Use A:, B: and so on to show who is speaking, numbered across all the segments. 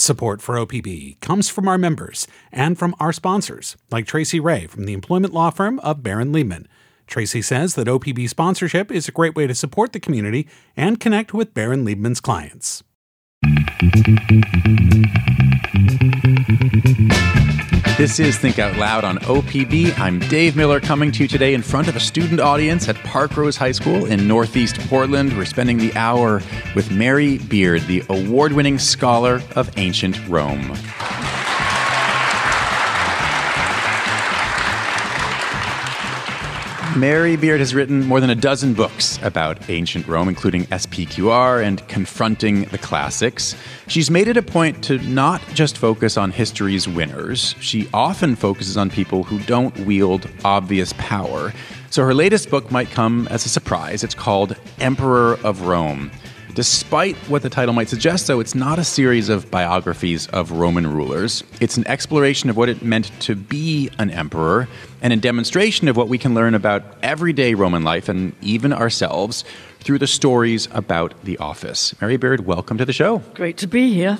A: Support for OPB comes from our members and from our sponsors, like Tracy Ray from the employment law firm of Barran Liebman. Tracy says that OPB sponsorship is a great way to support the community and connect with Barran Liebman's clients.
B: This is Think Out Loud on OPB. I'm Dave Miller coming to you today in front of a student audience at Parkrose High School in Northeast Portland. We're spending the hour with Mary Beard, the award winning scholar of ancient Rome. Mary Beard has written more than a dozen books about ancient Rome, including SPQR and Confronting the Classics. She's made it a point to not just focus on history's winners, she often focuses on people who don't wield obvious power. So her latest book might come as a surprise. It's called Emperor of Rome. Despite what the title might suggest, though, it's not a series of biographies of Roman rulers. It's an exploration of what it meant to be an emperor and a demonstration of what we can learn about everyday Roman life and even ourselves through the stories about the office. Mary Beard, welcome to the show.
C: Great to be here.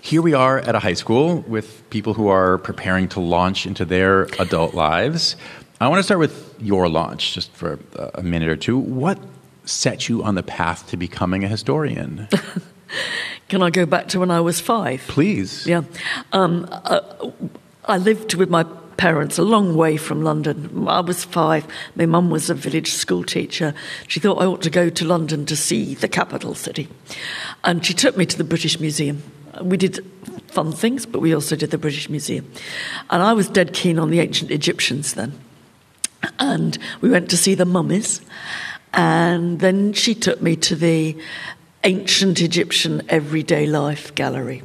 B: Here we are at a high school with people who are preparing to launch into their adult lives. I want to start with your launch just for a minute or two. What set you on the path to becoming a historian?
C: Can I go back to when I was five?
B: Please.
C: Yeah. Um, uh, I lived with my parents a long way from London. I was five. My mum was a village school teacher. She thought I ought to go to London to see the capital city. And she took me to the British Museum. We did fun things, but we also did the British Museum. And I was dead keen on the ancient Egyptians then. And we went to see the mummies. And then she took me to the ancient Egyptian everyday life gallery.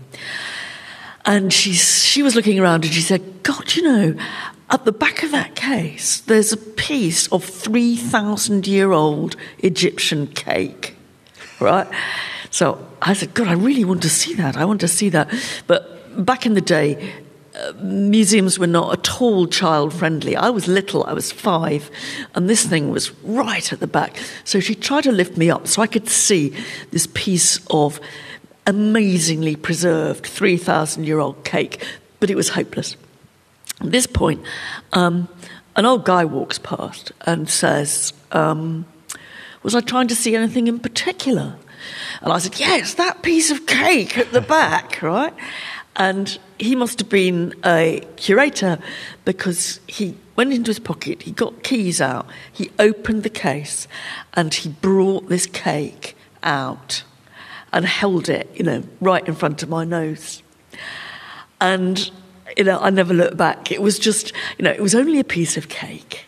C: And she, she was looking around and she said, God, you know, at the back of that case, there's a piece of 3,000 year old Egyptian cake, right? So I said, God, I really want to see that. I want to see that. But back in the day, uh, museums were not at all child friendly. I was little, I was five, and this thing was right at the back. So she tried to lift me up so I could see this piece of amazingly preserved 3,000 year old cake, but it was hopeless. At this point, um, an old guy walks past and says, um, Was I trying to see anything in particular? And I said, Yes, that piece of cake at the back, right? And he must have been a curator because he went into his pocket, he got keys out, he opened the case, and he brought this cake out and held it, you know, right in front of my nose. And, you know, I never looked back. It was just, you know, it was only a piece of cake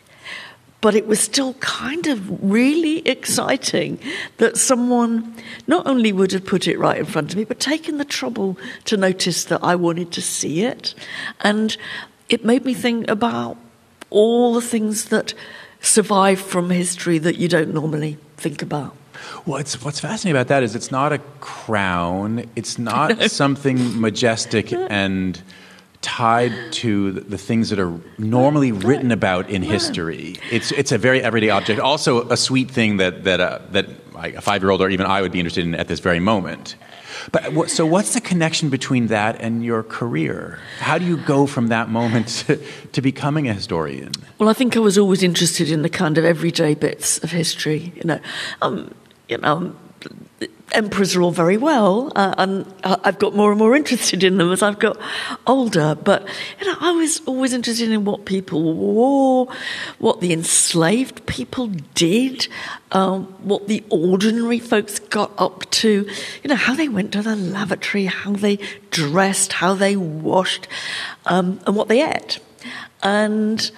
C: but it was still kind of really exciting that someone not only would have put it right in front of me, but taken the trouble to notice that I wanted to see it. And it made me think about all the things that survive from history that you don't normally think about.
B: What's what's fascinating about that is it's not a crown. It's not something majestic and tied to the things that are normally written about in history. It's it's a very everyday object. Also, a sweet thing that that uh, that a five year old or even I would be interested in at this very moment. But so, what's the connection between that and your career? How do you go from that moment to, to becoming a historian?
C: Well, I think I was always interested in the kind of everyday bits of history. You know, um, you know, emperors are all very well, uh, and I've got more and more interested in them as I've got older. But you know, I was always interested in what people wore, what the enslaved people did, um, what the ordinary folks got up to. You know, how they went to the lavatory, how they dressed, how they washed, um, and what they ate. And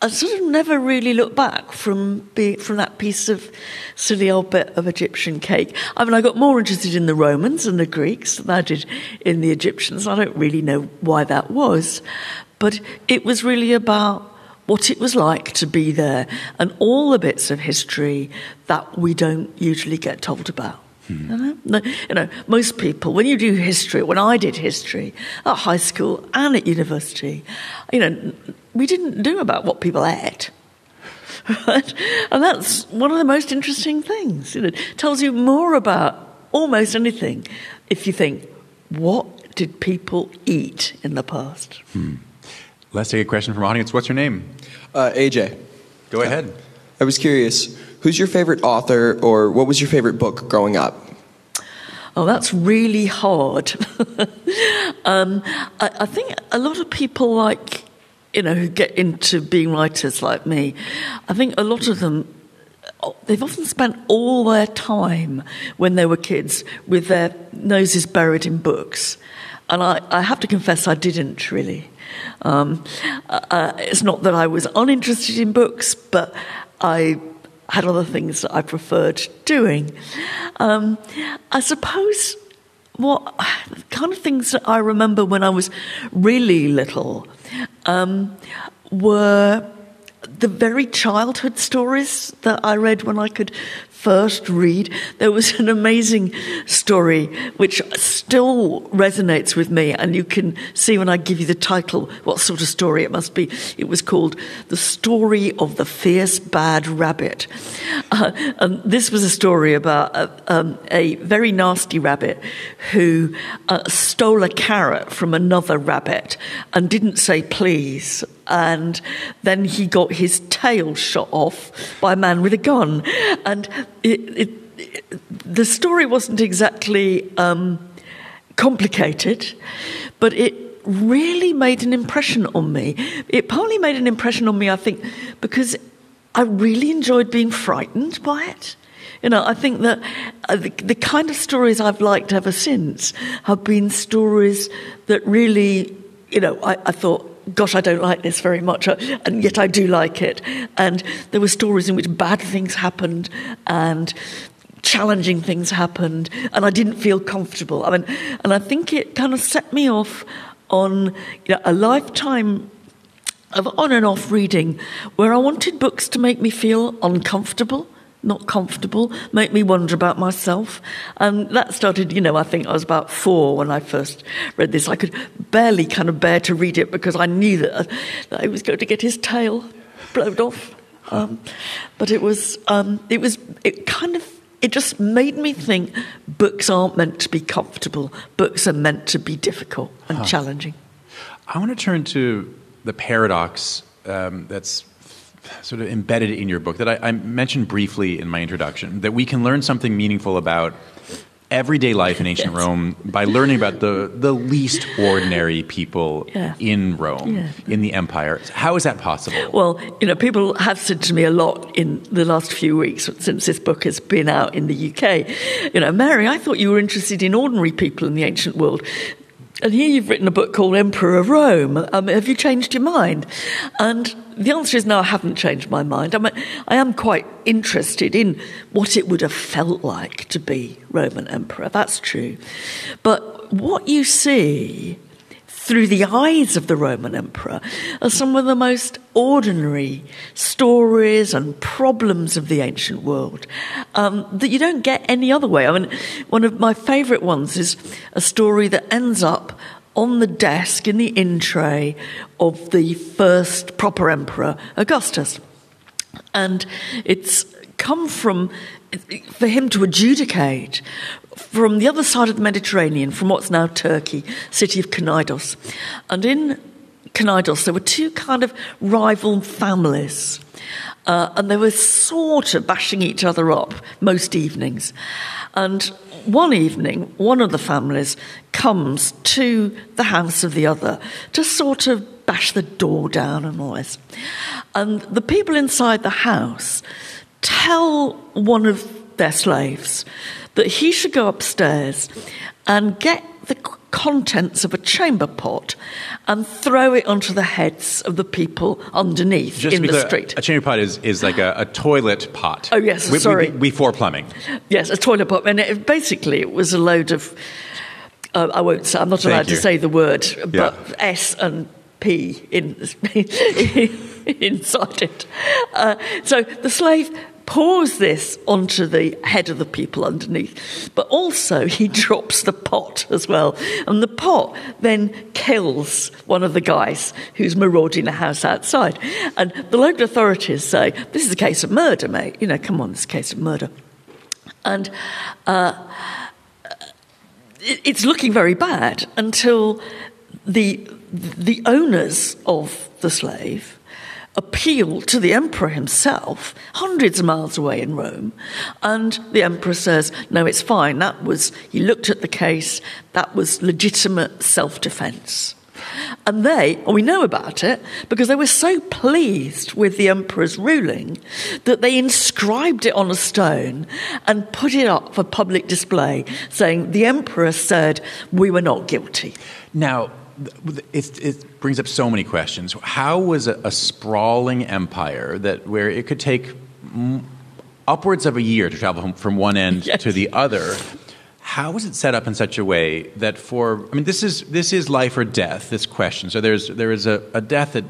C: I sort of never really looked back from be, from that piece of silly old bit of Egyptian cake. I mean, I got more interested in the Romans and the Greeks than I did in the Egyptians. I don't really know why that was, but it was really about what it was like to be there and all the bits of history that we don't usually get told about. You, know? you know, most people, when you do history, when I did history at high school and at university, you know, we didn't do about what people ate. Right? And that's one of the most interesting things. You know, it tells you more about almost anything if you think, what did people eat in the past?
B: Hmm. Let's take a question from audience. What's your name?
D: Uh, AJ.
B: Go ahead.
D: I was curious, who's your favorite author or what was your favorite book growing up?
C: Oh, that's really hard. um, I, I, think a lot of people like, you know, who get into being writers like me, I think a lot of them, they've often spent all their time when they were kids with their noses buried in books. And I, I have to confess, I didn't really. Um, uh, it's not that I was uninterested in books, but I had other things that I preferred doing. Um, I suppose what kind of things that I remember when I was really little um, were the very childhood stories that I read when I could first read, there was an amazing story which still resonates with me. And you can see when I give you the title what sort of story it must be. It was called The Story of the Fierce Bad Rabbit. Uh, and this was a story about a, um, a very nasty rabbit who uh, stole a carrot from another rabbit and didn't say please and then he got his tail shot off by a man with a gun. And it, it, it, the story wasn't exactly um, complicated, but it really made an impression on me. It partly made an impression on me, I think, because I really enjoyed being frightened by it. You know, I think that uh, the, the, kind of stories I've liked ever since have been stories that really, you know, I, I thought, gosh, I don't like this very much, and yet I do like it. And there were stories in which bad things happened and challenging things happened, and I didn't feel comfortable. I mean, and I think it kind of set me off on you know, a lifetime of on and off reading where I wanted books to make me feel uncomfortable not comfortable, make me wonder about myself. And that started, you know, I think I was about four when I first read this. I could barely kind of bear to read it because I knew that, that I was going to get his tail blown off. Um, but it was, um, it was, it kind of, it just made me think books aren't meant to be comfortable. Books are meant to be difficult and huh. challenging.
B: I want to turn to the paradox um, that's sort of embedded in your book that I, I, mentioned briefly in my introduction that we can learn something meaningful about everyday life in ancient yes. Rome by learning about the, the least ordinary people yeah. in Rome, yeah. in the empire. How is that possible?
C: Well, you know, people have said to me a lot in the last few weeks since this book has been out in the UK, you know, Mary, I thought you were interested in ordinary people in the ancient world. And here you've written a book called Emperor of Rome. Um, have you changed your mind? And the answer is no, I haven't changed my mind. I, mean, I am quite interested in what it would have felt like to be Roman emperor. That's true. But what you see through the eyes of the Roman emperor are some of the most ordinary stories and problems of the ancient world um, that you don't get any other way. I mean, one of my favourite ones is a story that ends up on the desk in the in tray of the first proper emperor, Augustus. And it's come from for him to adjudicate from the other side of the Mediterranean, from what's now Turkey, city of Knidos. And in Knidos, there were two kind of rival families. Uh, and they were sort of bashing each other up most evenings. And one evening, one of the families comes to the house of the other to sort of bash the door down and all this. And the people inside the house tell one of their slaves that he should go upstairs and get the contents of a chamber pot and throw it onto the heads of the people underneath
B: Just
C: in the
B: clear,
C: street.
B: A chamber pot is, is like a, a toilet pot.
C: Oh, yes,
B: we,
C: sorry.
B: before plumbing.
C: Yes, a toilet pot. And it, basically, it was a load of, uh, I won't say, I'm not allowed to say the word, but yeah. S and P in, inside it. Uh, so the slave pours this onto the head of the people underneath, but also he drops the pot as well. And the pot then kills one of the guys who's marauding the house outside. And the local authorities say, This is a case of murder, mate. You know, come on, this is a case of murder. And uh, it's looking very bad until the the owners of the slave appeal to the emperor himself, hundreds of miles away in Rome, and the emperor says, "No, it's fine. That was he looked at the case. That was legitimate self-defense." And they, and we know about it because they were so pleased with the emperor's ruling that they inscribed it on a stone and put it up for public display, saying, The emperor said we were not guilty.
B: Now, it, it brings up so many questions. How was a, a sprawling empire that where it could take upwards of a year to travel from, from one end yes. to the other How was it set up in such a way that for I mean this is this is life or death this question so there's there is a, a death that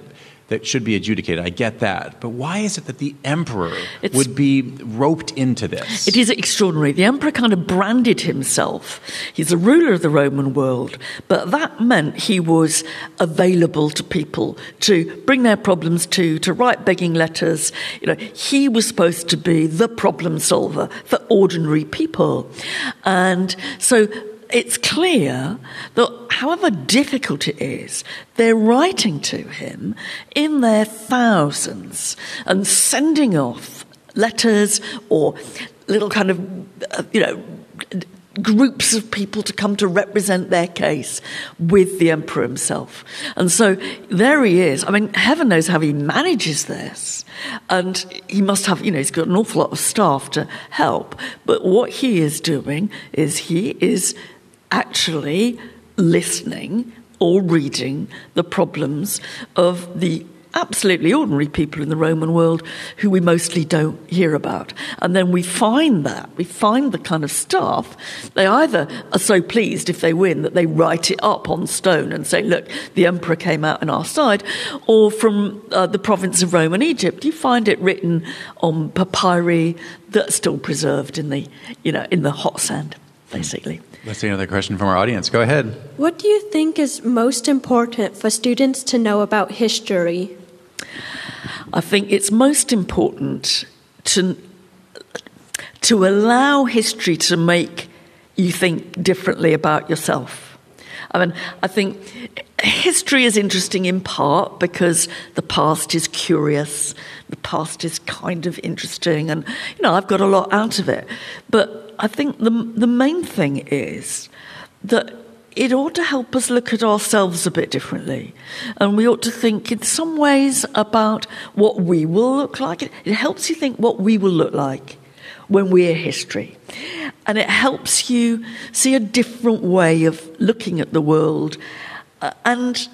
B: that should be adjudicated. I get that. But why is it that the emperor it's, would be roped into this?
C: It is extraordinary. The emperor kind of branded himself. He's the ruler of the Roman world, but that meant he was available to people to bring their problems to, to write begging letters. You know, he was supposed to be the problem solver for ordinary people. And so it's clear that however difficult it is, they're writing to him in their thousands and sending off letters or little kind of, uh, you know, groups of people to come to represent their case with the emperor himself. And so there he is. I mean, heaven knows how he manages this. And he must have, you know, he's got an awful lot of staff to help. But what he is doing is he is actually listening or reading the problems of the absolutely ordinary people in the Roman world who we mostly don't hear about. And then we find that, we find the kind of stuff. they either are so pleased if they win that they write it up on stone and say, look, the emperor came out on our side, or from uh, the province of Rome and Egypt, you find it written on papyri that's still preserved in the, you know, in the hot sand, basically.
B: Let's see another question from our audience. Go ahead.
E: What do you think is most important for students to know about history?
C: I think it's most important to to allow history to make you think differently about yourself. I mean, I think history is interesting in part because the past is curious, the past is kind of interesting, and you know, I've got a lot out of it. But I think the, the main thing is that it ought to help us look at ourselves a bit differently. And we ought to think in some ways about what we will look like. It helps you think what we will look like when we're history. And it helps you see a different way of looking at the world. Uh, and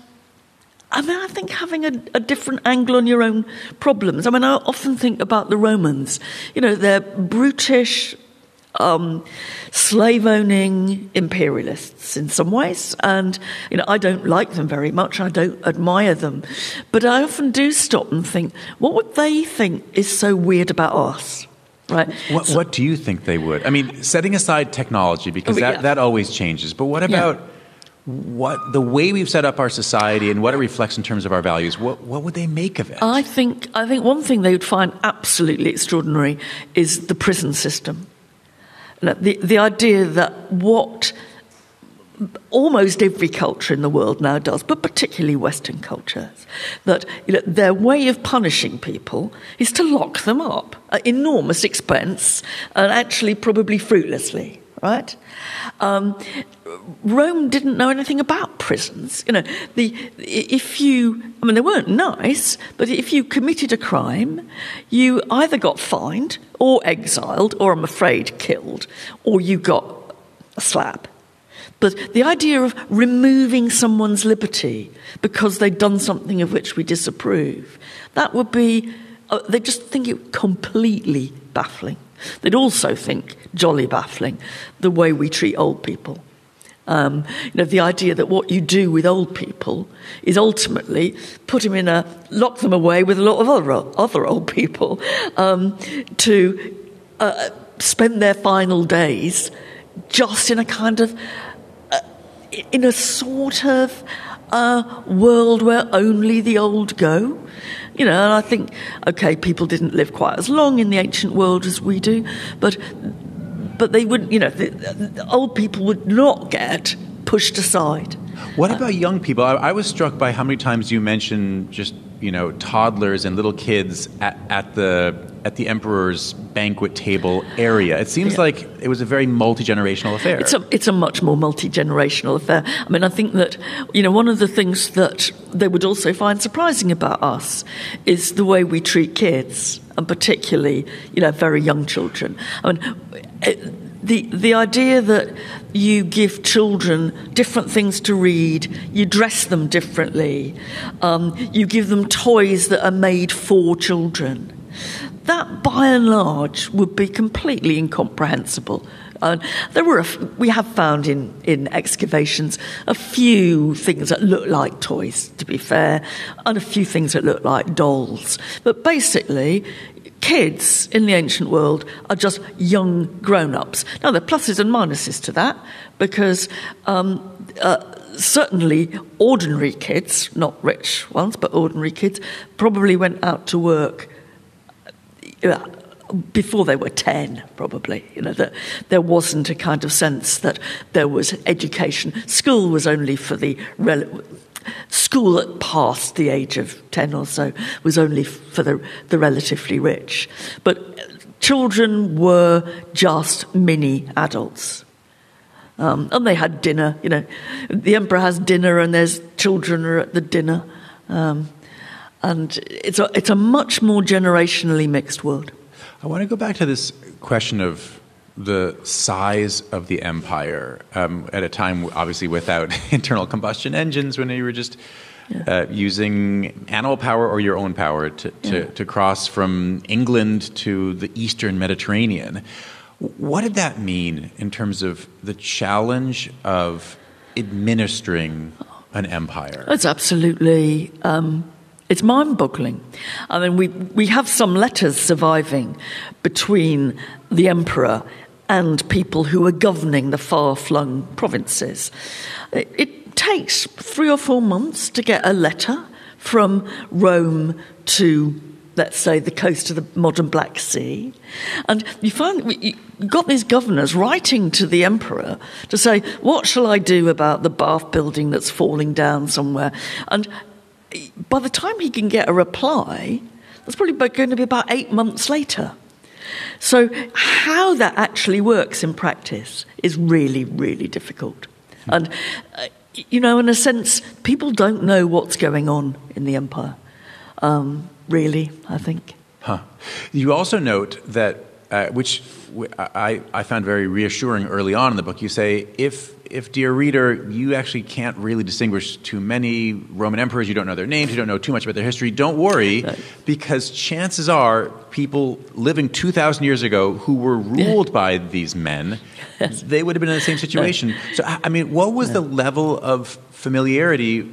C: I mean, I think having a, a, different angle on your own problems. I mean, I often think about the Romans. You know, they're brutish, um, slave owning imperialists in some ways. And, you know, I don't like them very much. I don't admire them. But I often do stop and think, what would they think is so weird about us? Right.
B: What, so, what do you think they would? I mean, setting aside technology, because oh, that, yeah. that always changes. But what about. Yeah what the way we've set up our society and what it reflects in terms of our values what, what would they make of it
C: i think i think one thing they would find absolutely extraordinary is the prison system the, the idea that what almost every culture in the world now does, but particularly Western cultures, that you know, their way of punishing people is to lock them up at enormous expense and actually probably fruitlessly, right? Um, Rome didn't know anything about prisons. You know, the, if you, I mean, they weren't nice, but if you committed a crime, you either got fined or exiled, or I'm afraid killed, or you got a slap. But the idea of removing someone's liberty because they'd done something of which we disapprove, that would be, uh, they just think it completely baffling. They'd also think jolly baffling the way we treat old people. Um, you know, the idea that what you do with old people is ultimately put them in a lock them away with a lot of other other old people um, to uh, spend their final days just in a kind of uh, in a sort of uh, world where only the old go. You know, and I think, okay, people didn't live quite as long in the ancient world as we do, but but they wouldn't, you know, the, the old people would not get pushed aside.
B: What about young people? I, I, was struck by how many times you mentioned just you know toddlers and little kids at, at the at the emperor's banquet table area. It seems yeah. like it was a very multi generational affair.
C: It's a it's a much more multi generational affair. I mean, I think that you know one of the things that they would also find surprising about us is the way we treat kids, and particularly you know very young children. I mean. It, the the idea that you give children different things to read, you dress them differently, um, you give them toys that are made for children. That, by and large, would be completely incomprehensible. Uh, there were we have found in, in excavations a few things that look like toys, to be fair, and a few things that look like dolls. But basically, kids in the ancient world are just young grown ups. Now, there are pluses and minuses to that because um, uh, certainly ordinary kids, not rich ones, but ordinary kids, probably went out to work. Before they were 10, probably. You know, that there wasn't a kind of sense that there was education. School was only for the rel- school at past the age of 10 or so was only for the, the relatively rich. But children were just mini adults. Um, and they had dinner, you know. The emperor has dinner, and there's children are at the dinner. Um, and it's a, it's a much more generationally mixed world.
B: I want to go back to this question of the size of the empire um, at a time, obviously, without internal combustion engines, when you were just yeah. uh, using animal power or your own power to, to, yeah. to, cross from England to the eastern Mediterranean. What did that mean in terms of the challenge of administering an empire?
C: It's absolutely. Um, it's mind-boggling. I mean, we we have some letters surviving between the emperor and people who are governing the far flung provinces. It takes three or four months to get a letter from Rome to let's say, the coast of the modern Black Sea. And you find you got these governors writing to the emperor to say, What shall I do about the Bath building that's falling down somewhere? And by the time he can get a reply, that's probably going to be about eight months later. So, how that actually works in practice is really, really difficult. And, uh, you know, in a sense, people don't know what's going on in the empire, um, really, I think.
B: Huh. You also note that, uh, which I, I found very reassuring early on in the book, you say, if if, dear reader, you actually can't really distinguish too many Roman emperors, you don't know their names, you don't know too much about their history, don't worry, because chances are people living 2,000 years ago who were ruled by these men, they would have been in the same situation. So, I mean, what was the level of familiarity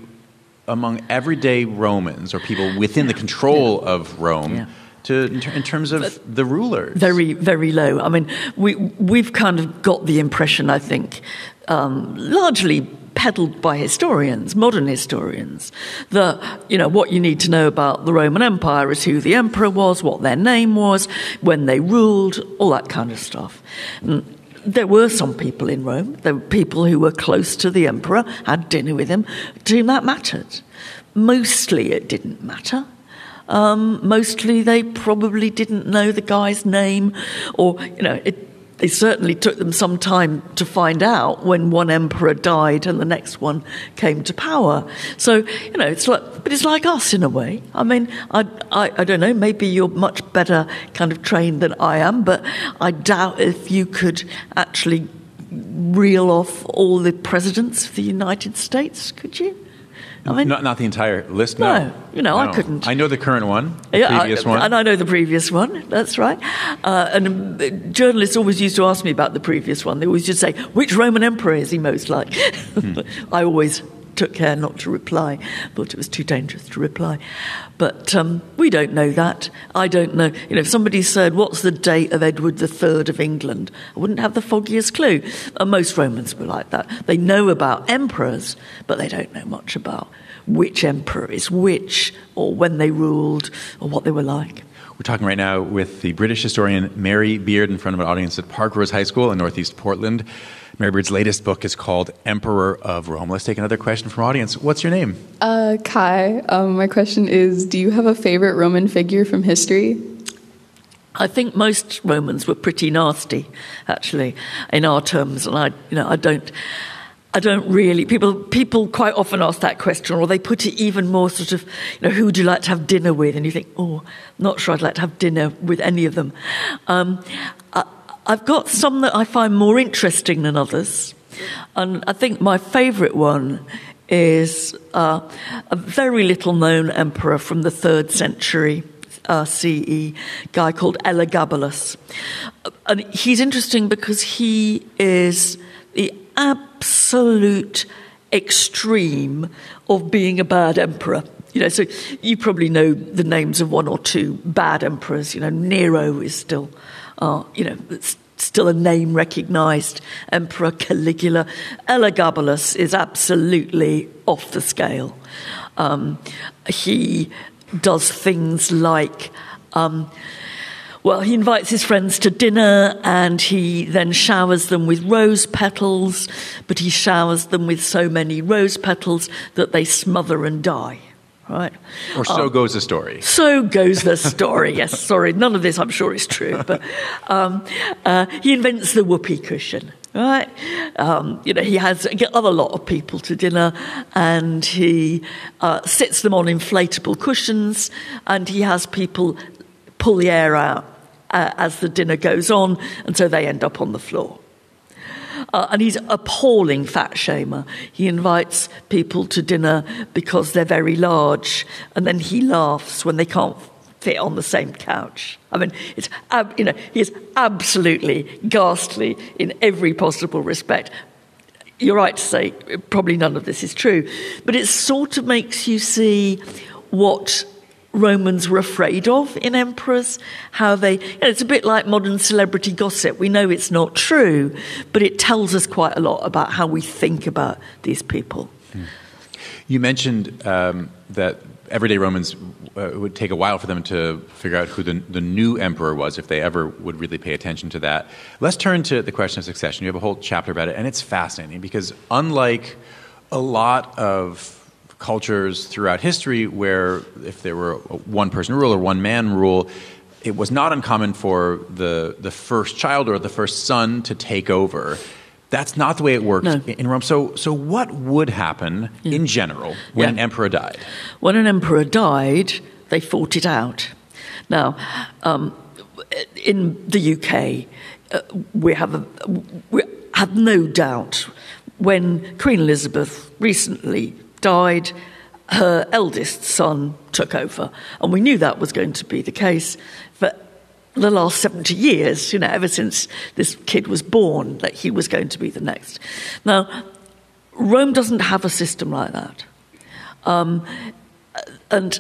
B: among everyday Romans or people within the control of Rome? To in, ter- in terms of but the rulers?
C: Very, very low. I mean, we we've kind of got the impression, I think, um, largely peddled by historians, modern historians, that you know what you need to know about the Roman Empire is who the emperor was, what their name was, when they ruled, all that kind of stuff. And there were some people in Rome. There were people who were close to the emperor, had dinner with him, to whom that mattered. Mostly, it didn't matter. Um, mostly, they probably didn't know the guy's name, or you know, it, it certainly took them some time to find out when one emperor died and the next one came to power. So you know, it's like, but it's like us in a way. I mean, I, I, I don't know. Maybe you're much better kind of trained than I am, but I doubt if you could actually reel off all the presidents of the United States. Could you?
B: I mean, not, not the entire list. No,
C: no you know, I couldn't.
B: I know the current one, the yeah, previous
C: I,
B: one,
C: and I know the previous one. That's right. Uh, and uh, journalists always used to ask me about the previous one. They always just say, "Which Roman emperor is he most like?" Hmm. I always took care not to reply. Thought it was too dangerous to reply. But um, we don't know that. I don't know. You know, if somebody said, What's the date of Edward III of England? I wouldn't have the foggiest clue. And most Romans were like that. They know about emperors, but they don't know much about which emperor is which, or when they ruled, or what they were like.
B: We're talking right now with the British historian Mary Beard in front of an audience at Parkrose High School in Northeast Portland. Mary Beard's latest book is called Emperor of Rome. Let's take another question from audience. What's your name?
F: Uh, Kai. Um, my question is Do you have a favorite Roman figure from history?
C: I think most Romans were pretty nasty, actually, in our terms, and I, you know, I don't. I don't really. People people quite often ask that question, or they put it even more sort of, you know, who would you like to have dinner with? And you think, oh, not sure I'd like to have dinner with any of them. Um, I, I've got some that I find more interesting than others, and I think my favourite one is uh, a very little known emperor from the third century. Uh, CE guy called Elagabalus, and he's interesting because he is the absolute extreme of being a bad emperor. You know, so you probably know the names of one or two bad emperors. You know, Nero is still, uh, you know, still a name recognized. Emperor Caligula, Elagabalus is absolutely off the scale. Um, he does things like. Um, well, he invites his friends to dinner and he then showers them with rose petals, but he showers them with so many rose petals that they smother and die. Right?
B: Or so um, goes the story.
C: So goes the story, yes. Sorry, none of this I'm sure is true. But um, uh, he invents the whoopee cushion right? Um, you know, he has other lot of people to dinner, and he uh, sits them on inflatable cushions, and he has people pull the air out uh, as the dinner goes on, and so they end up on the floor. Uh, and he's appalling fat shamer. He invites people to dinner because they're very large, and then he laughs when they can't fit on the same couch. I mean, it's ab- you know he is absolutely ghastly in every possible respect. You're right to say probably none of this is true, but it sort of makes you see what Romans were afraid of in emperors, how they, you know, it's a bit like modern celebrity gossip. We know it's not true, but it tells us quite a lot about how we think about these people.
B: You mentioned um, that everyday Romans uh, would take a while for them to figure out who the, the new emperor was, if they ever would really pay attention to that. Let's turn to the question of succession. You have a whole chapter about it, and it's fascinating because unlike a lot of cultures throughout history where if there were one person rule or one man rule, it was not uncommon for the, the first child or the first son to take over. That's not the way it worked no. in Rome. So, so what would happen yeah. in general when yeah. an emperor died?
C: When an emperor died, they fought it out. Now, um, in the UK, uh, we have a, we have no doubt when Queen Elizabeth recently died, her eldest son took over. And we knew that was going to be the case for the last 70 years, you know, ever since this kid was born, that he was going to be the next. Now, Rome doesn't have a system like that. Um, and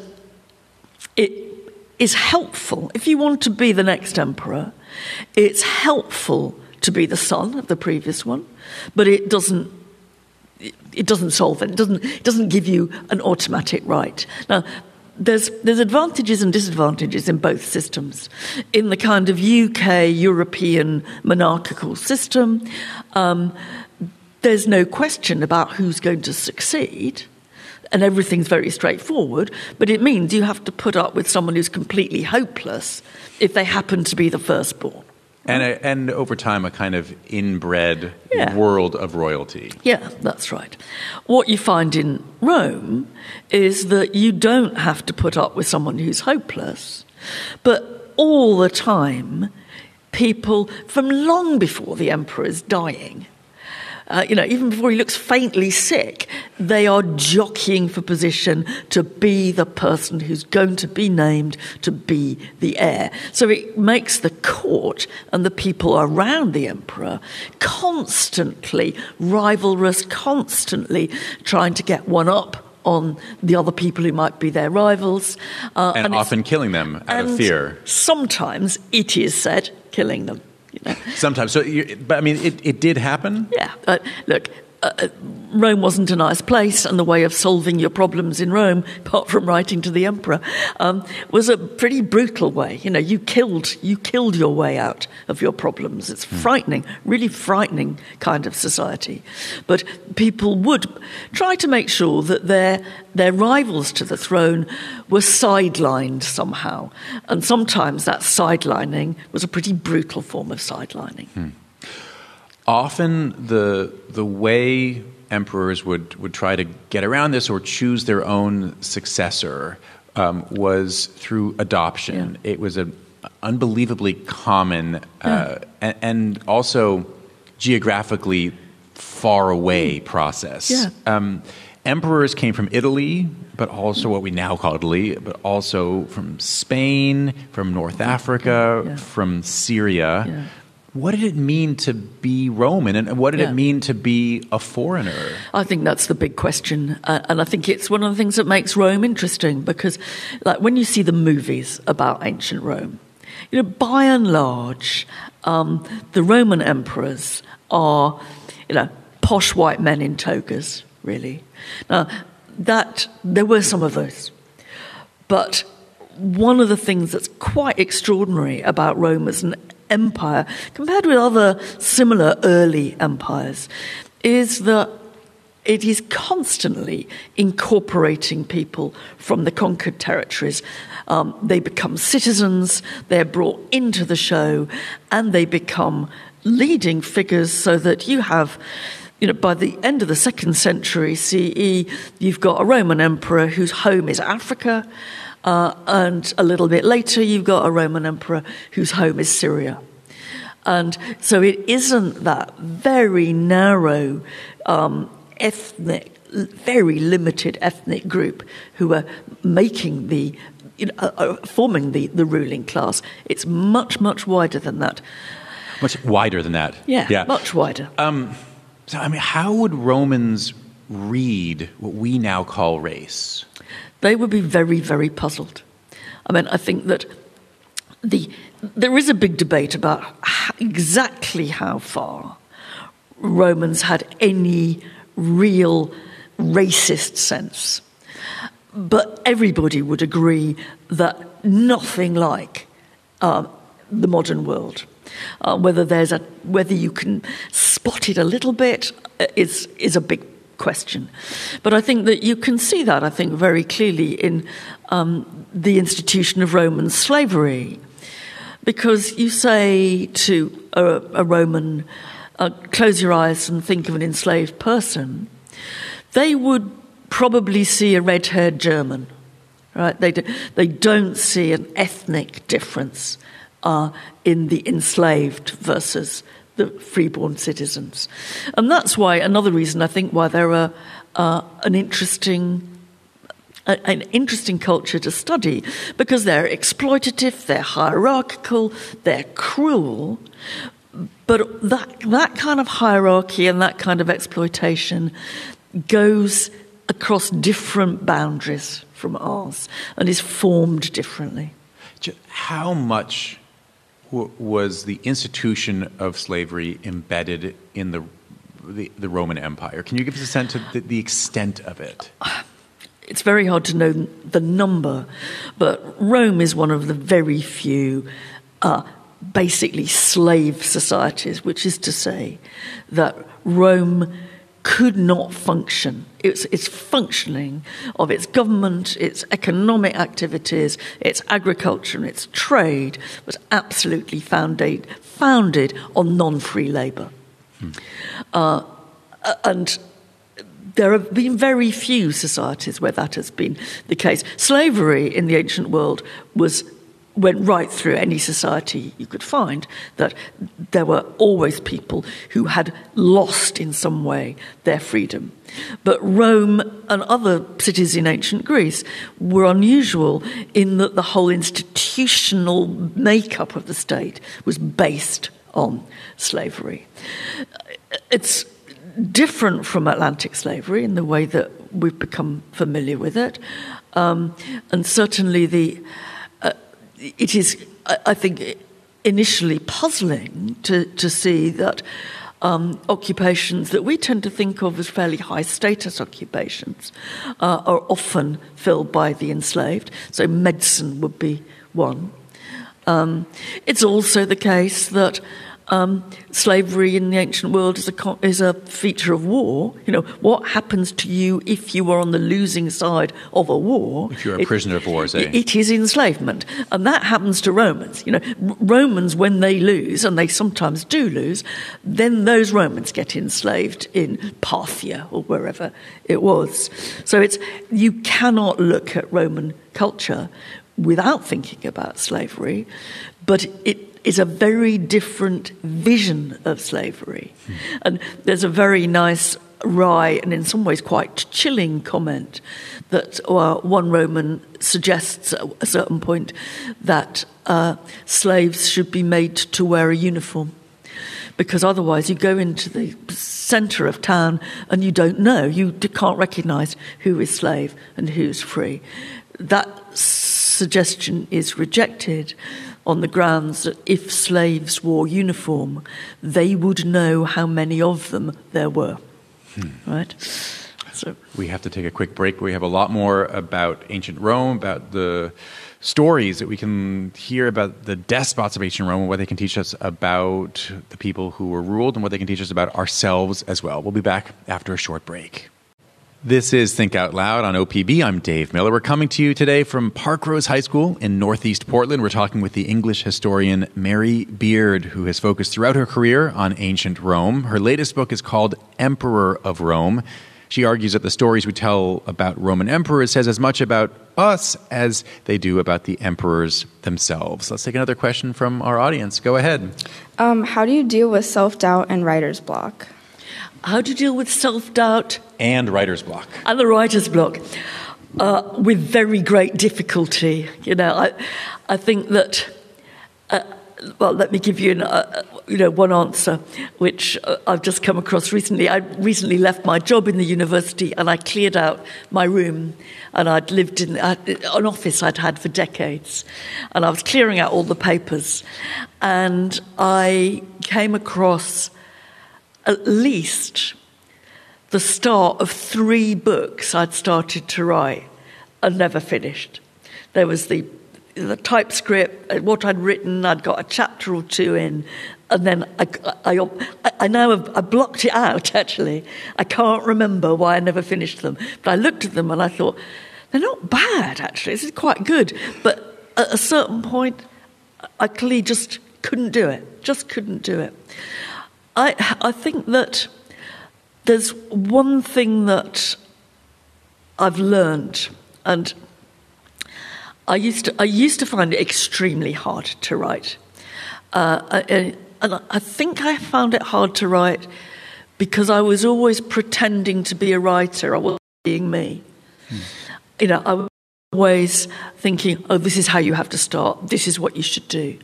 C: it is helpful. If you want to be the next emperor, it's helpful to be the son of the previous one, but it doesn't it doesn't solve it. It doesn't, it doesn't give you an automatic right. Now, there's, there's advantages and disadvantages in both systems. In the kind of UK European monarchical system, um, there's no question about who's going to succeed, and everything's very straightforward, but it means you have to put up with someone who's completely hopeless if they happen to be the firstborn.
B: And, a, and over time, a kind of inbred yeah. world of royalty.
C: Yeah, that's right. What you find in Rome is that you don't have to put up with someone who's hopeless, but all the time, people from long before the emperor is dying uh, you know, even before he looks faintly sick, they are jockeying for position to be the person who's going to be named to be the heir. So it makes the court and the people around the emperor constantly rivalrous, constantly trying to get one up on the other people who might be their rivals.
B: Uh, and, and often killing them out of fear.
C: Sometimes it is said killing them. You know?
B: Sometimes. So, you, but I mean, it, it did happen?
C: Yeah. Uh, look, uh, Rome wasn't a nice place, and the way of solving your problems in Rome, apart from writing to the emperor, um, was a pretty brutal way. You know, you killed you killed your way out of your problems. It's frightening, really frightening kind of society. But people would try to make sure that their their rivals to the throne were sidelined somehow, and sometimes that sidelining was a pretty brutal form of sidelining.
B: Often, the the way emperors would would try to get around this or choose their own successor um, was through adoption. It was an unbelievably common uh, and, and also geographically far away process.
C: Yeah.
B: Um, emperors came from Italy, but also what we now call Italy, but also from Spain, from North Africa,
C: Yeah.
B: from Syria. What did it mean to be Roman, and what did
C: Yeah.
B: it mean to be a foreigner?
C: I think that's the big question, uh, and I think it's one of the things that makes Rome interesting because, like, when you see the movies about ancient Rome, you know, by and large, um, the Roman emperors are, you know, posh white men in togas. Really, now that there were some of those, but one of the things that's quite extraordinary about Rome as an empire, compared with other similar early empires, is that it is constantly incorporating people from the conquered territories. Um, they become citizens, they're brought into the show, and they become leading figures so that you have you know, by the end of the second century CE, you've got a Roman emperor whose home is Africa, uh, and a little bit later, you've got a Roman emperor whose home is Syria. And so it isn't that very narrow um, ethnic, very limited ethnic group who are making the, you know, uh, uh, forming the, the ruling class. It's much, much wider than that.
B: Much wider than that.
C: Yeah, much wider.
B: So, I mean, how would Romans read what we now call race?
C: They would be very, very puzzled. I mean, I think that the there is a big debate about how, exactly how far Romans had any real racist sense, but everybody would agree that nothing like um, the modern world. Uh, whether there's a whether you can spot it a little bit uh, is is a big question. But I think that you can see that, I think, very clearly in um, the institution of Roman slavery. Because you say to a, a Roman, uh, close your eyes and think of an enslaved person, they would probably see a red haired German, right? They, do, they don't see an ethnic difference uh, in the enslaved versus the freeborn citizens. And that's why, another reason I think why they're uh, an interesting an interesting culture to study because they're exploitative, they're hierarchical, they're cruel, but that, that kind of hierarchy and that kind of exploitation goes across different boundaries from ours and is formed differently.
B: How much was the institution of slavery embedded in the, the, the Roman Empire? Can you give us a sense of the, the extent of it?
C: it's very hard to know the number, but Rome is one of the very few uh, basically slave societies, which is to say that Rome could not function. Its, its functioning of its government, its economic activities, its agriculture, and its trade was absolutely founded, founded on non free labour. Uh, and there have been very few societies where that has been the case. Slavery in the ancient world was went right through any society you could find that there were always people who had lost in some way their freedom. But Rome and other cities in ancient Greece were unusual in that the whole institutional makeup of the state was based on slavery. It's different from Atlantic slavery in the way that we've become familiar with it. Um, and certainly the it is, I think, initially puzzling to, to see that um, occupations that we tend to think of as fairly high status occupations uh, are often filled by the enslaved. So, medicine would be one. Um, it's also the case that um, slavery in the ancient world is a, is a feature of war. You know, what happens to you if you are on the losing side of a war?
B: If you're a it, prisoner of war, say.
C: It is enslavement. And that happens to Romans. You know, Romans, when they lose, and they sometimes do lose, then those Romans get enslaved in Parthia or wherever it was. So it's, you cannot look at Roman culture without thinking about slavery, but it is a very different vision of slavery. Hmm. And there's a very nice, wry, and in some ways quite chilling comment that uh, one Roman suggests at a certain point that uh, slaves should be made to wear a uniform. Because otherwise, you go into the center of town and you don't know, you can't recognize who is slave and who's free. That suggestion is rejected on the grounds that if slaves wore uniform, they would know how many of them there were. Hmm. Right?
B: So we have to take a quick break. We have a lot more about ancient Rome, about the stories that we can hear about the despots of ancient Rome and what they can teach us about the people who were ruled and what they can teach us about ourselves as well. We'll be back after a short break. This is Think Out Loud on OPB. I'm Dave Miller. We're coming to you today from Parkrose High School in Northeast Portland. We're talking with the English historian Mary Beard, who has focused throughout her career on ancient Rome. Her latest book is called Emperor of Rome. She argues that the stories we tell about Roman emperors says as much about us as they do about the emperors themselves. Let's take another question from our audience. Go ahead.
F: Um, how do you deal with self doubt and writer's block?
C: How to deal with self doubt
B: and writer's block.
C: And the writer's block. Uh, with very great difficulty. You know, I, I think that, uh, well, let me give you, an, uh, you know, one answer, which uh, I've just come across recently. I recently left my job in the university and I cleared out my room and I'd lived in an office I'd had for decades. And I was clearing out all the papers and I came across at least the start of three books I'd started to write and never finished. There was the the typescript, uh, what I'd written, I'd got a chapter or two in, and then I, I, I now have I blocked it out, actually. I can't remember why I never finished them. But I looked at them and I thought, they're not bad, actually. This is quite good. But at a certain point, I clearly just couldn't do it. Just couldn't do it. I, I think that there's one thing that I've learned, and I used to, I used to find it extremely hard to write. Uh, and, and I think I found it hard to write because I was always pretending to be a writer. I wasn't being me. Hmm. You know, I was always thinking, oh, this is how you have to start, this is what you should do.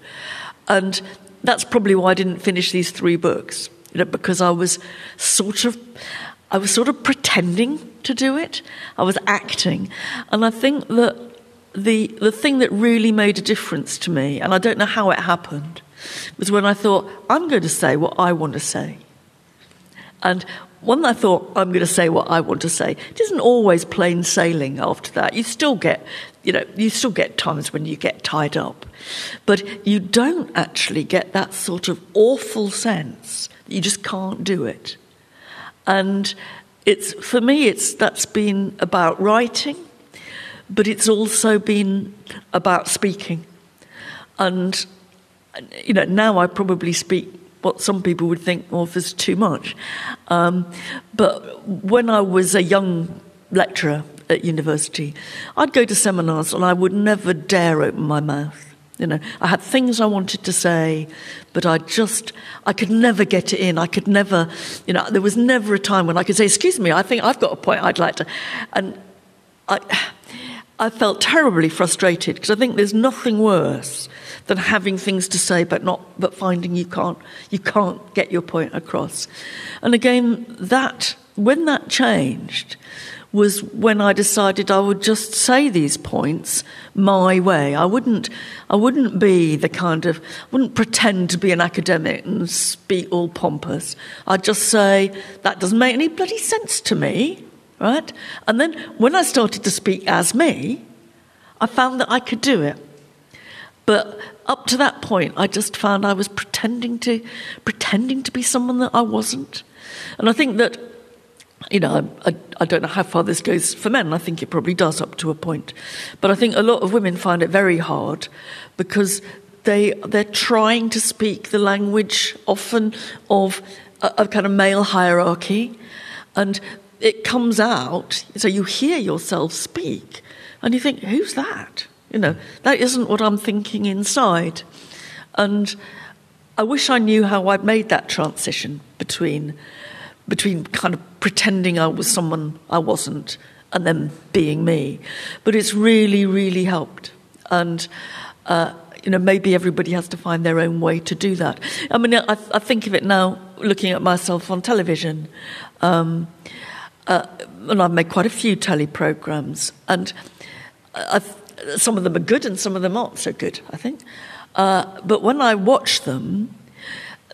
C: And that's probably why I didn't finish these three books you know, because I was sort of, I was sort of pretending to do it. I was acting, and I think that the the thing that really made a difference to me, and I don't know how it happened, was when I thought I'm going to say what I want to say, and when I thought I'm going to say what I want to say, it isn't always plain sailing. After that, you still get, you know, you still get times when you get tied up, but you don't actually get that sort of awful sense you just can't do it. And it's for me, it's that's been about writing, but it's also been about speaking. And you know, now I probably speak what some people would think, well, is too much. Um, but when I was a young lecturer at university, I'd go to seminars and I would never dare open my mouth. You know, I had things I wanted to say, but I just, I could never get it in. I could never, you know, there was never a time when I could say, excuse me, I think I've got a point I'd like to. And I, I felt terribly frustrated because I think there's nothing worse than having things to say but not, but finding you can't, you can't get your point across. And again, that, when that changed, was when I decided I would just say these points my way. I wouldn't, I wouldn't be the kind of, wouldn't pretend to be an academic and speak all pompous. I'd just say, that doesn't make any bloody sense to me, right? And then when I started to speak as me, I found that I could do it. But up to that point, I just found I was pretending to, pretending to be someone that I wasn't. And I think that you know, I, I, don't know how far this goes for men. I think it probably does up to a point. But I think a lot of women find it very hard because they, they're trying to speak the language often of a, a kind of male hierarchy. And it comes out, so you hear yourself speak, and you think, who's that? You know, that isn't what I'm thinking inside. And I wish I knew how I'd made that transition between between kind of pretending I was someone I wasn't and then being me. But it's really, really helped. And, uh, you know, maybe everybody has to find their own way to do that. I mean, I, I think of it now looking at myself on television. Um, uh, and I've made quite a few telly programs, and some of them are good and some of them aren't so good, I think. Uh, but when I watch them,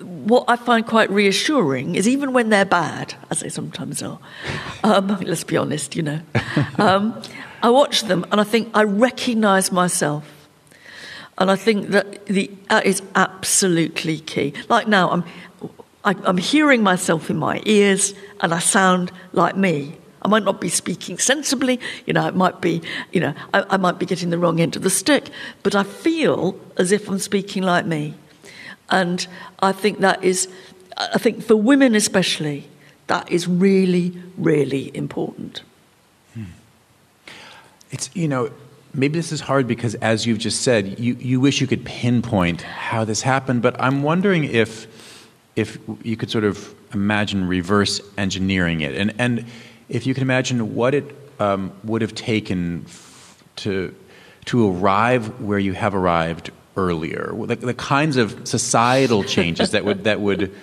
C: what I find quite reassuring is even when they're bad, as they sometimes are, um, let's be honest, you know, um, I watch them and I think I recognize myself. And I think that the, that is absolutely key. Like now, I'm, I, am i am hearing myself in my ears and I sound like me. I might not be speaking sensibly, you know, it might be, you know, I, I might be getting the wrong end of the stick, but I feel as if I'm speaking like me. And I think that is, I think for women especially, that is really, really important. Hmm.
B: It's, you know, maybe this is hard because, as you've just said, you, you wish you could pinpoint how this happened, but I'm wondering if, if you could sort of imagine reverse engineering it. And, and if you can imagine what it um, would have taken f- to, to arrive where you have arrived earlier? The, the kinds of societal changes that would that would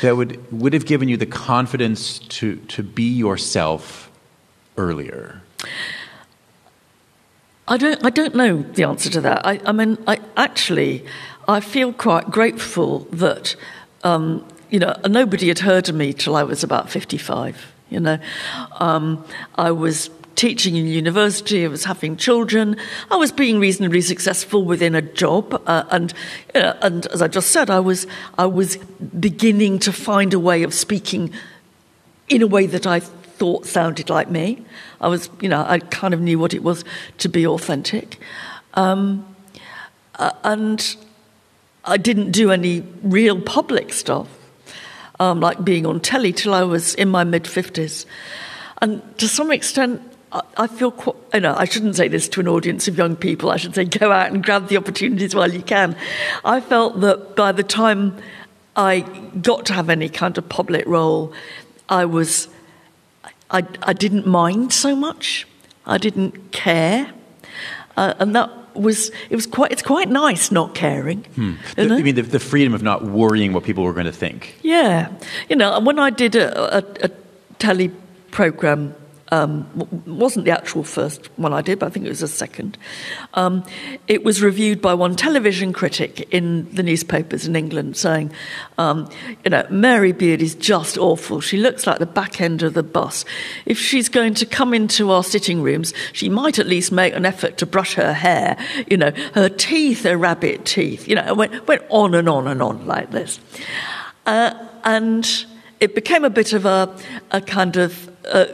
B: that would would have given you the confidence to to be yourself earlier.
C: I don't I don't know the answer to that. I, I mean, I actually I feel quite grateful that um, you know nobody had heard of me till I was about fifty five. You know, um, I was teaching in university, I was having children, I was being reasonably successful within a job, uh, and uh, and as I just said, I was I was beginning to find a way of speaking in a way that I thought sounded like me. I was, you know, I kind of knew what it was to be authentic, um, uh, and I didn't do any real public stuff. Um, like being on telly till I was in my mid 50s. And to some extent, I feel quite, you know, I shouldn't say this to an audience of young people. I should say go out and grab the opportunities while you can. I felt that by the time I got to have any kind of public role, I was, I, I didn't mind so much. I didn't care. Uh, and that was it was quite it's quite nice not caring.
B: Hmm. The, you mean the, the, freedom of not worrying what people were going to think?
C: Yeah, you know, when I did a, a, a telly program um, wasn't the actual first one I did, but I think it was the second. Um, it was reviewed by one television critic in the newspapers in England saying, um, you know, Mary Beard is just awful. She looks like the back end of the bus. If she's going to come into our sitting rooms, she might at least make an effort to brush her hair. You know, her teeth are rabbit teeth. You know, it went, went on and on and on like this. Uh, and it became a bit of a, a kind of uh,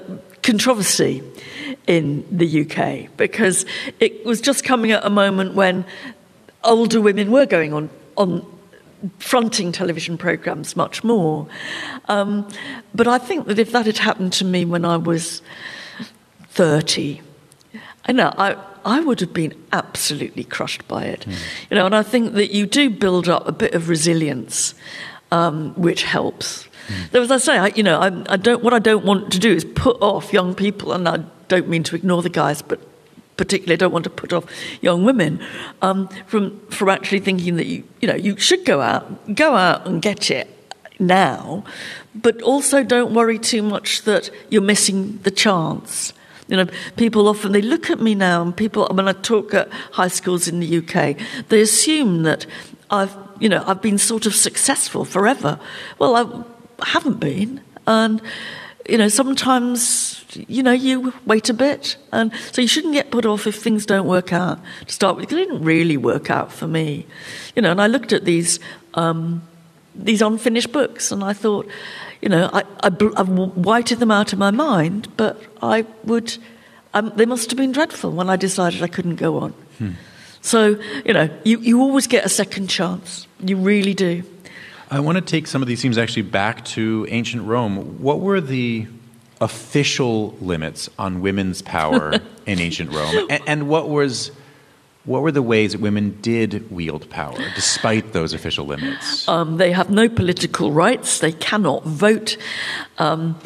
C: controversy in the UK because it was just coming at a moment when older women were going on on fronting television programs much more. Um, but I think that if that had happened to me when I was 30, I know I, I would have been absolutely crushed by it. Mm. You know, and I think that you do build up a bit of resilience, um, which helps. As I say, I, you know, I, I, don't. What I don't want to do is put off young people, and I don't mean to ignore the guys, but particularly I don't want to put off young women um, from from actually thinking that you, you know, you should go out, go out and get it. now, but also don't worry too much that you're missing the chance. You know, people often they look at me now, and people when I talk at high schools in the UK, they assume that I've you know I've been sort of successful forever. Well, I haven't been, and you know sometimes you know you wait a bit, and so you shouldn't get put off if things don't work out to start with. It didn't really work out for me, you know. And I looked at these. Um, these unfinished books, and I thought, you know, I, I, have whited them out of my mind, but I would, um, they must have been dreadful when I decided I couldn't go on. Hmm. So, you know, you, you always get a second chance. You really do.
B: I want to take some of these themes actually back to ancient Rome. What were the official limits on women's power in ancient Rome? And, and what was what were the ways that women did wield power despite those official limits?
C: Um, they have no political rights, they cannot vote. Um,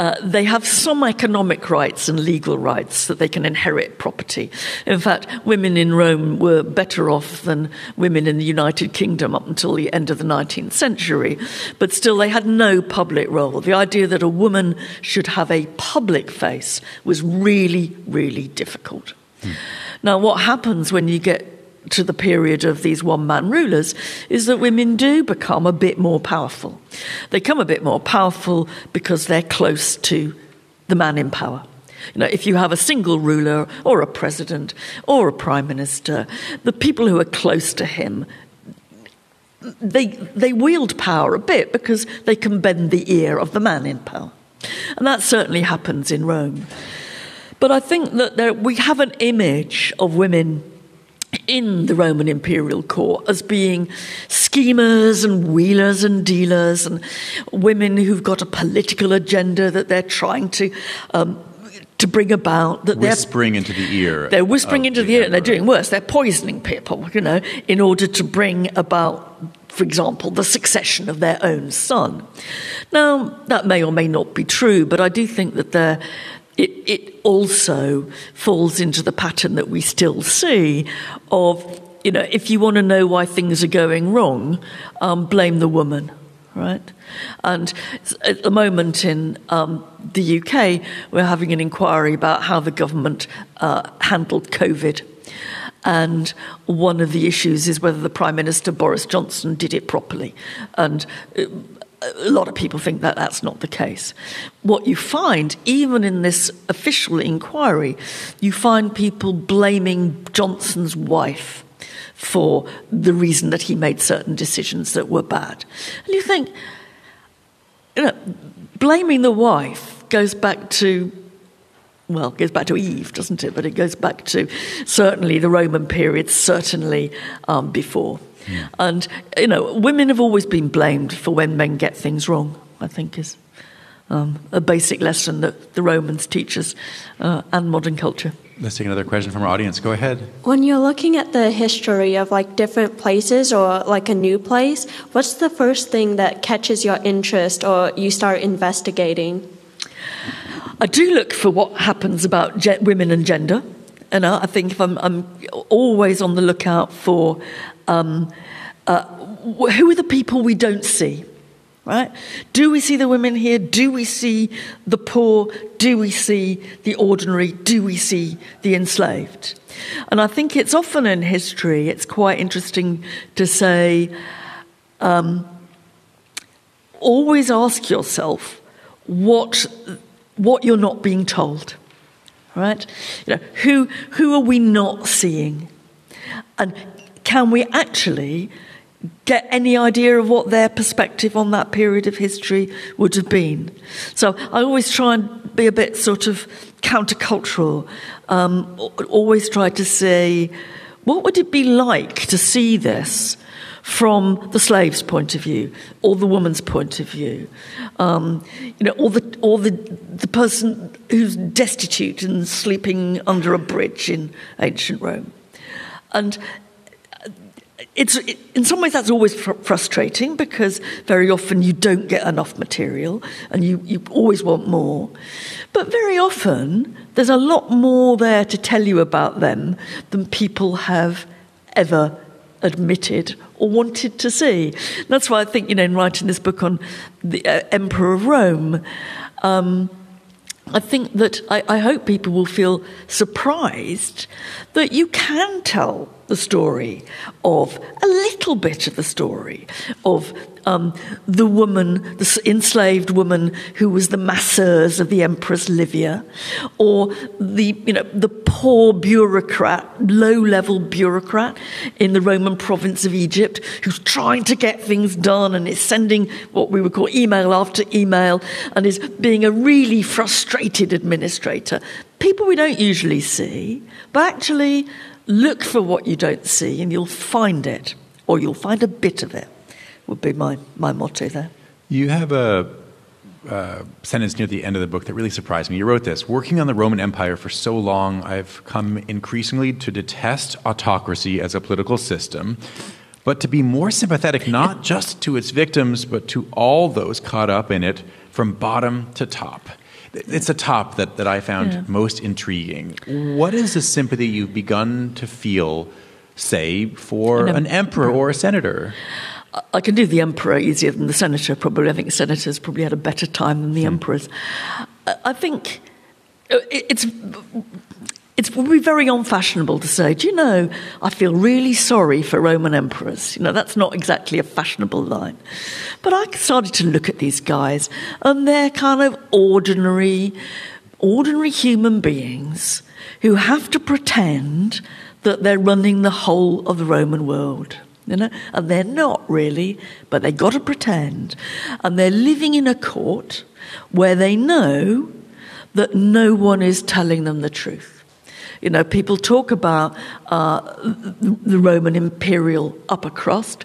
C: uh, they have some economic rights and legal rights that they can inherit property. In fact, women in Rome were better off than women in the United Kingdom up until the end of the 19th century, but still they had no public role. The idea that a woman should have a public face was really, really difficult. Hmm. Now, what happens when you get to the period of these one man rulers is that women do become a bit more powerful. They become a bit more powerful because they're close to the man in power. You know, if you have a single ruler or a president or a prime minister, the people who are close to him they they wield power a bit because they can bend the ear of the man in power. And that certainly happens in Rome. But I think that there, we have an image of women in the Roman imperial court as being schemers and wheelers and dealers and women who've got a political agenda that they're trying to um, to bring about
B: that whispering they're whispering into the ear.
C: They're whispering into the, the ear, and they're doing worse. They're poisoning people, you know, in order to bring about, for example, the succession of their own son. Now, that may or may not be true, but I do think that they're it, it also falls into the pattern that we still see of, you know, if you want to know why things are going wrong, um, blame the woman, right? And at the moment in um, the UK, we're having an inquiry about how the government uh, handled COVID. And one of the issues is whether the Prime Minister Boris Johnson did it properly. And uh, a lot of people think that that's not the case. What you find, even in this official inquiry, you find people blaming Johnson's wife for the reason that he made certain decisions that were bad. And you think, you know, blaming the wife goes back to well, it goes back to Eve, doesn't it? But it goes back to certainly the Roman period, certainly um, before. Yeah. And, you know, women have always been blamed for when men get things wrong, I think is um, a basic lesson that the Romans teach us uh, and modern culture.
B: Let's take another question from our audience. Go ahead.
E: When you're looking at the history of like different places or like a new place, what's the first thing that catches your interest or you start investigating?
C: I do look for what happens about ge- women and gender. And I think if I'm, I'm always on the lookout for um, uh, who are the people we don't see? Right? Do we see the women here? Do we see the poor? Do we see the ordinary? Do we see the enslaved? And I think it's often in history, it's quite interesting to say, um, always ask yourself what, what you're not being told. Right? You know, who, who are we not seeing? And can we actually get any idea of what their perspective on that period of history would have been? So I always try and be a bit sort of countercultural, um, always try to say, what would it be like to see this? From the slave's point of view, or the woman's point of view, um, you know, or the or the the person who's destitute and sleeping under a bridge in ancient Rome, and it's, in some ways, that's always fr- frustrating because very often you don't get enough material and you, you always want more. But very often, there's a lot more there to tell you about them than people have ever admitted or wanted to see. That's why I think, you know, in writing this book on the uh, Emperor of Rome, um, I think that I, I, hope people will feel surprised that you can tell the story of a little bit of the story of um, the woman, the enslaved woman who was the masseuse of the Empress Livia, or the you know the poor bureaucrat, low-level bureaucrat in the Roman province of Egypt who's trying to get things done and is sending what we would call email after email and is being a really frustrated administrator. People we don't usually see, but actually look for what you don't see and you'll find it, or you'll find a bit of it, would be my, my motto there.
B: You have a uh, sentence near the end of the book that really surprised me. You wrote this Working on the Roman Empire for so long, I've come increasingly to detest autocracy as a political system, but to be more sympathetic not just to its victims, but to all those caught up in it from bottom to top. It's a top that, that I found yeah. most intriguing. What is the sympathy you've begun to feel, say, for an, an emperor or a senator?
C: I can do the emperor easier than the senator, probably. I think senators probably had a better time than the hmm. emperors. I think uh, it's it would be very unfashionable to say, do you know, I feel really sorry for Roman emperors. You know, that's not exactly a fashionable line. But I started to look at these guys, and they're kind of ordinary, ordinary human beings who have to pretend that they're running the whole of the Roman world. You know, and they're not really, but they've got to pretend. And they're living in a court where they know that no one is telling them the truth. You know, people talk about uh, the Roman imperial upper crust.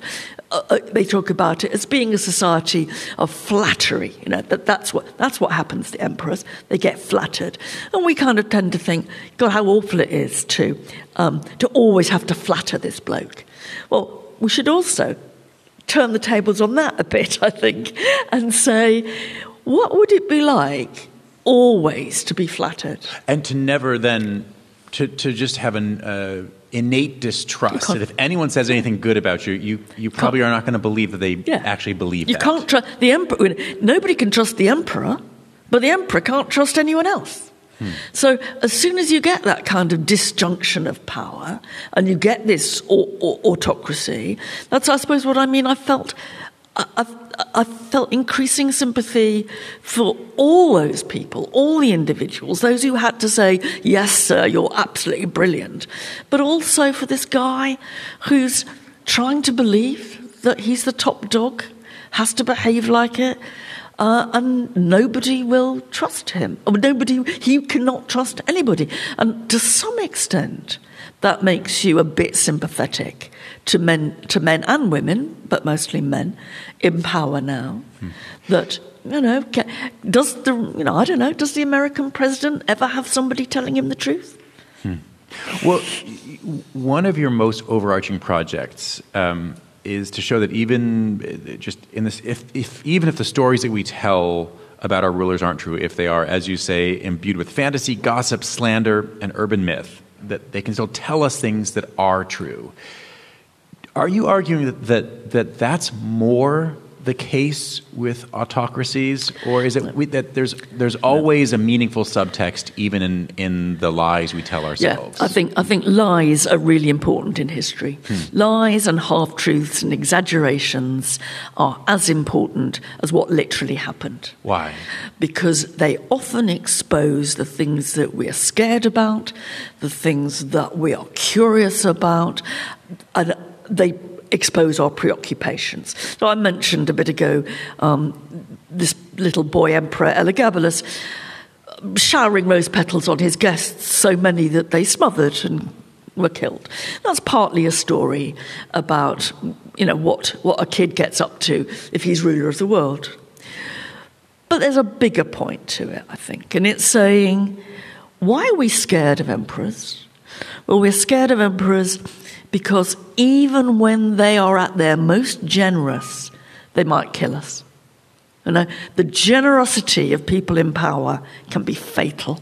C: Uh, uh, they talk about it as being a society of flattery. You know that that's what that's what happens to emperors. They get flattered, and we kind of tend to think, God, how awful it is to um, to always have to flatter this bloke. Well, we should also turn the tables on that a bit, I think, and say, what would it be like always to be flattered?
B: And to never then to, to just have an uh, innate distrust that if anyone says anything good about you, you, you probably are not going to believe that they yeah. actually believe
C: you
B: that.
C: can't trust the emperor. Nobody can trust the emperor, but the emperor can't trust anyone else. So as soon as you get that kind of disjunction of power and you get this autocracy, that's I suppose what I mean. I felt I, felt increasing sympathy for all those people, all the individuals, those who had to say, Yes, sir, you're absolutely brilliant, but also for this guy who's trying to believe that he's the top dog, has to behave like it. Uh, and nobody will trust him. Or nobody, he cannot trust anybody. And to some extent, that makes you a bit sympathetic to men, to men and women, but mostly men, in power now. Hmm. That you know, does the you know I don't know, does the American president ever have somebody telling him the truth?
B: Hmm. Well, one of your most overarching projects um, is to show that even uh, just in this, if, if even if the stories that we tell about our rulers aren't true, if they are, as you say, imbued with fantasy, gossip, slander, and urban myth, that they can still tell us things that are true. Are you arguing that, that, that that's more the case with autocracies, or is it we, that there's there's always a meaningful subtext even in, in the lies we tell ourselves?
C: Yeah, I think I think lies are really important in history. Hmm. Lies and half truths and exaggerations are as important as what literally happened.
B: Why?
C: Because they often expose the things that we are scared about, the things that we are curious about, and they expose our preoccupations. So I mentioned a bit ago um, this little boy emperor Elagabalus showering rose petals on his guests, so many that they smothered and were killed. That's partly a story about you know what, what a kid gets up to if he's ruler of the world. But there's a bigger point to it, I think, and it's saying, why are we scared of emperors? Well, we're scared of emperors because even when they are at their most generous, they might kill us. You know, the generosity of people in power can be fatal.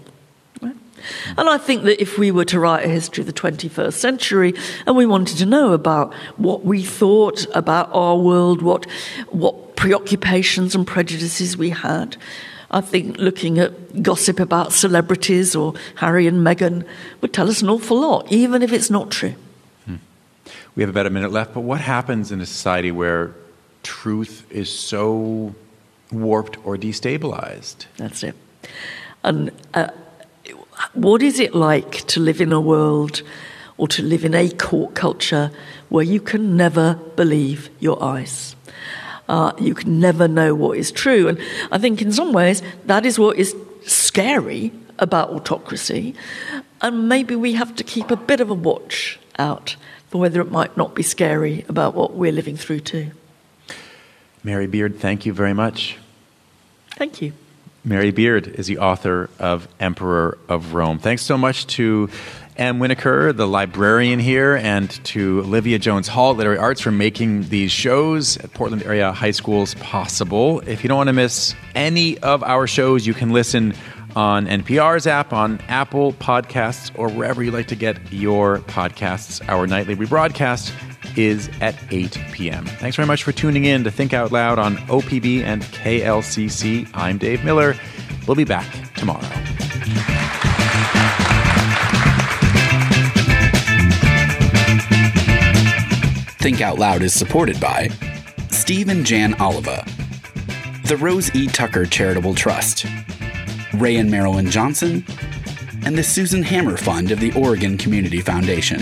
C: And I think that if we were to write a history of the 21st century and we wanted to know about what we thought about our world, what, what preoccupations and prejudices we had, I think looking at gossip about celebrities or Harry and Meghan would tell us an awful lot, even if it's not true.
B: We have about a minute left, but what happens in a society where truth is so warped or destabilized?
C: That's it. And uh, what is it like to live in a world or to live in a court culture where you can never believe your eyes? Uh, you can never know what is true. And I think in some ways that is what is scary about autocracy. And maybe we have to keep a bit of a watch out for whether it might not be scary about what we're living through too.
B: Mary Beard, thank you very much.
C: Thank you.
B: Mary Beard is the author of Emperor of Rome. Thanks so much to Ann Winokur, the librarian here, and to Olivia Jones Hall, Literary Arts, for making these shows at Portland area high schools possible. If you don't want to miss any of our shows, you can listen on NPR's app, on Apple Podcasts, or wherever you like to get your podcasts. Our nightly rebroadcast is at 8 p.m. Thanks very much for tuning in to Think Out Loud on OPB and KLCC. I'm Dave Miller. We'll be back tomorrow.
G: Think Out Loud is supported by Steve and Jan Oliva, the Rose E. Tucker Charitable Trust, Ray and Marilyn Johnson, and the Susan Hammer Fund of the Oregon Community Foundation.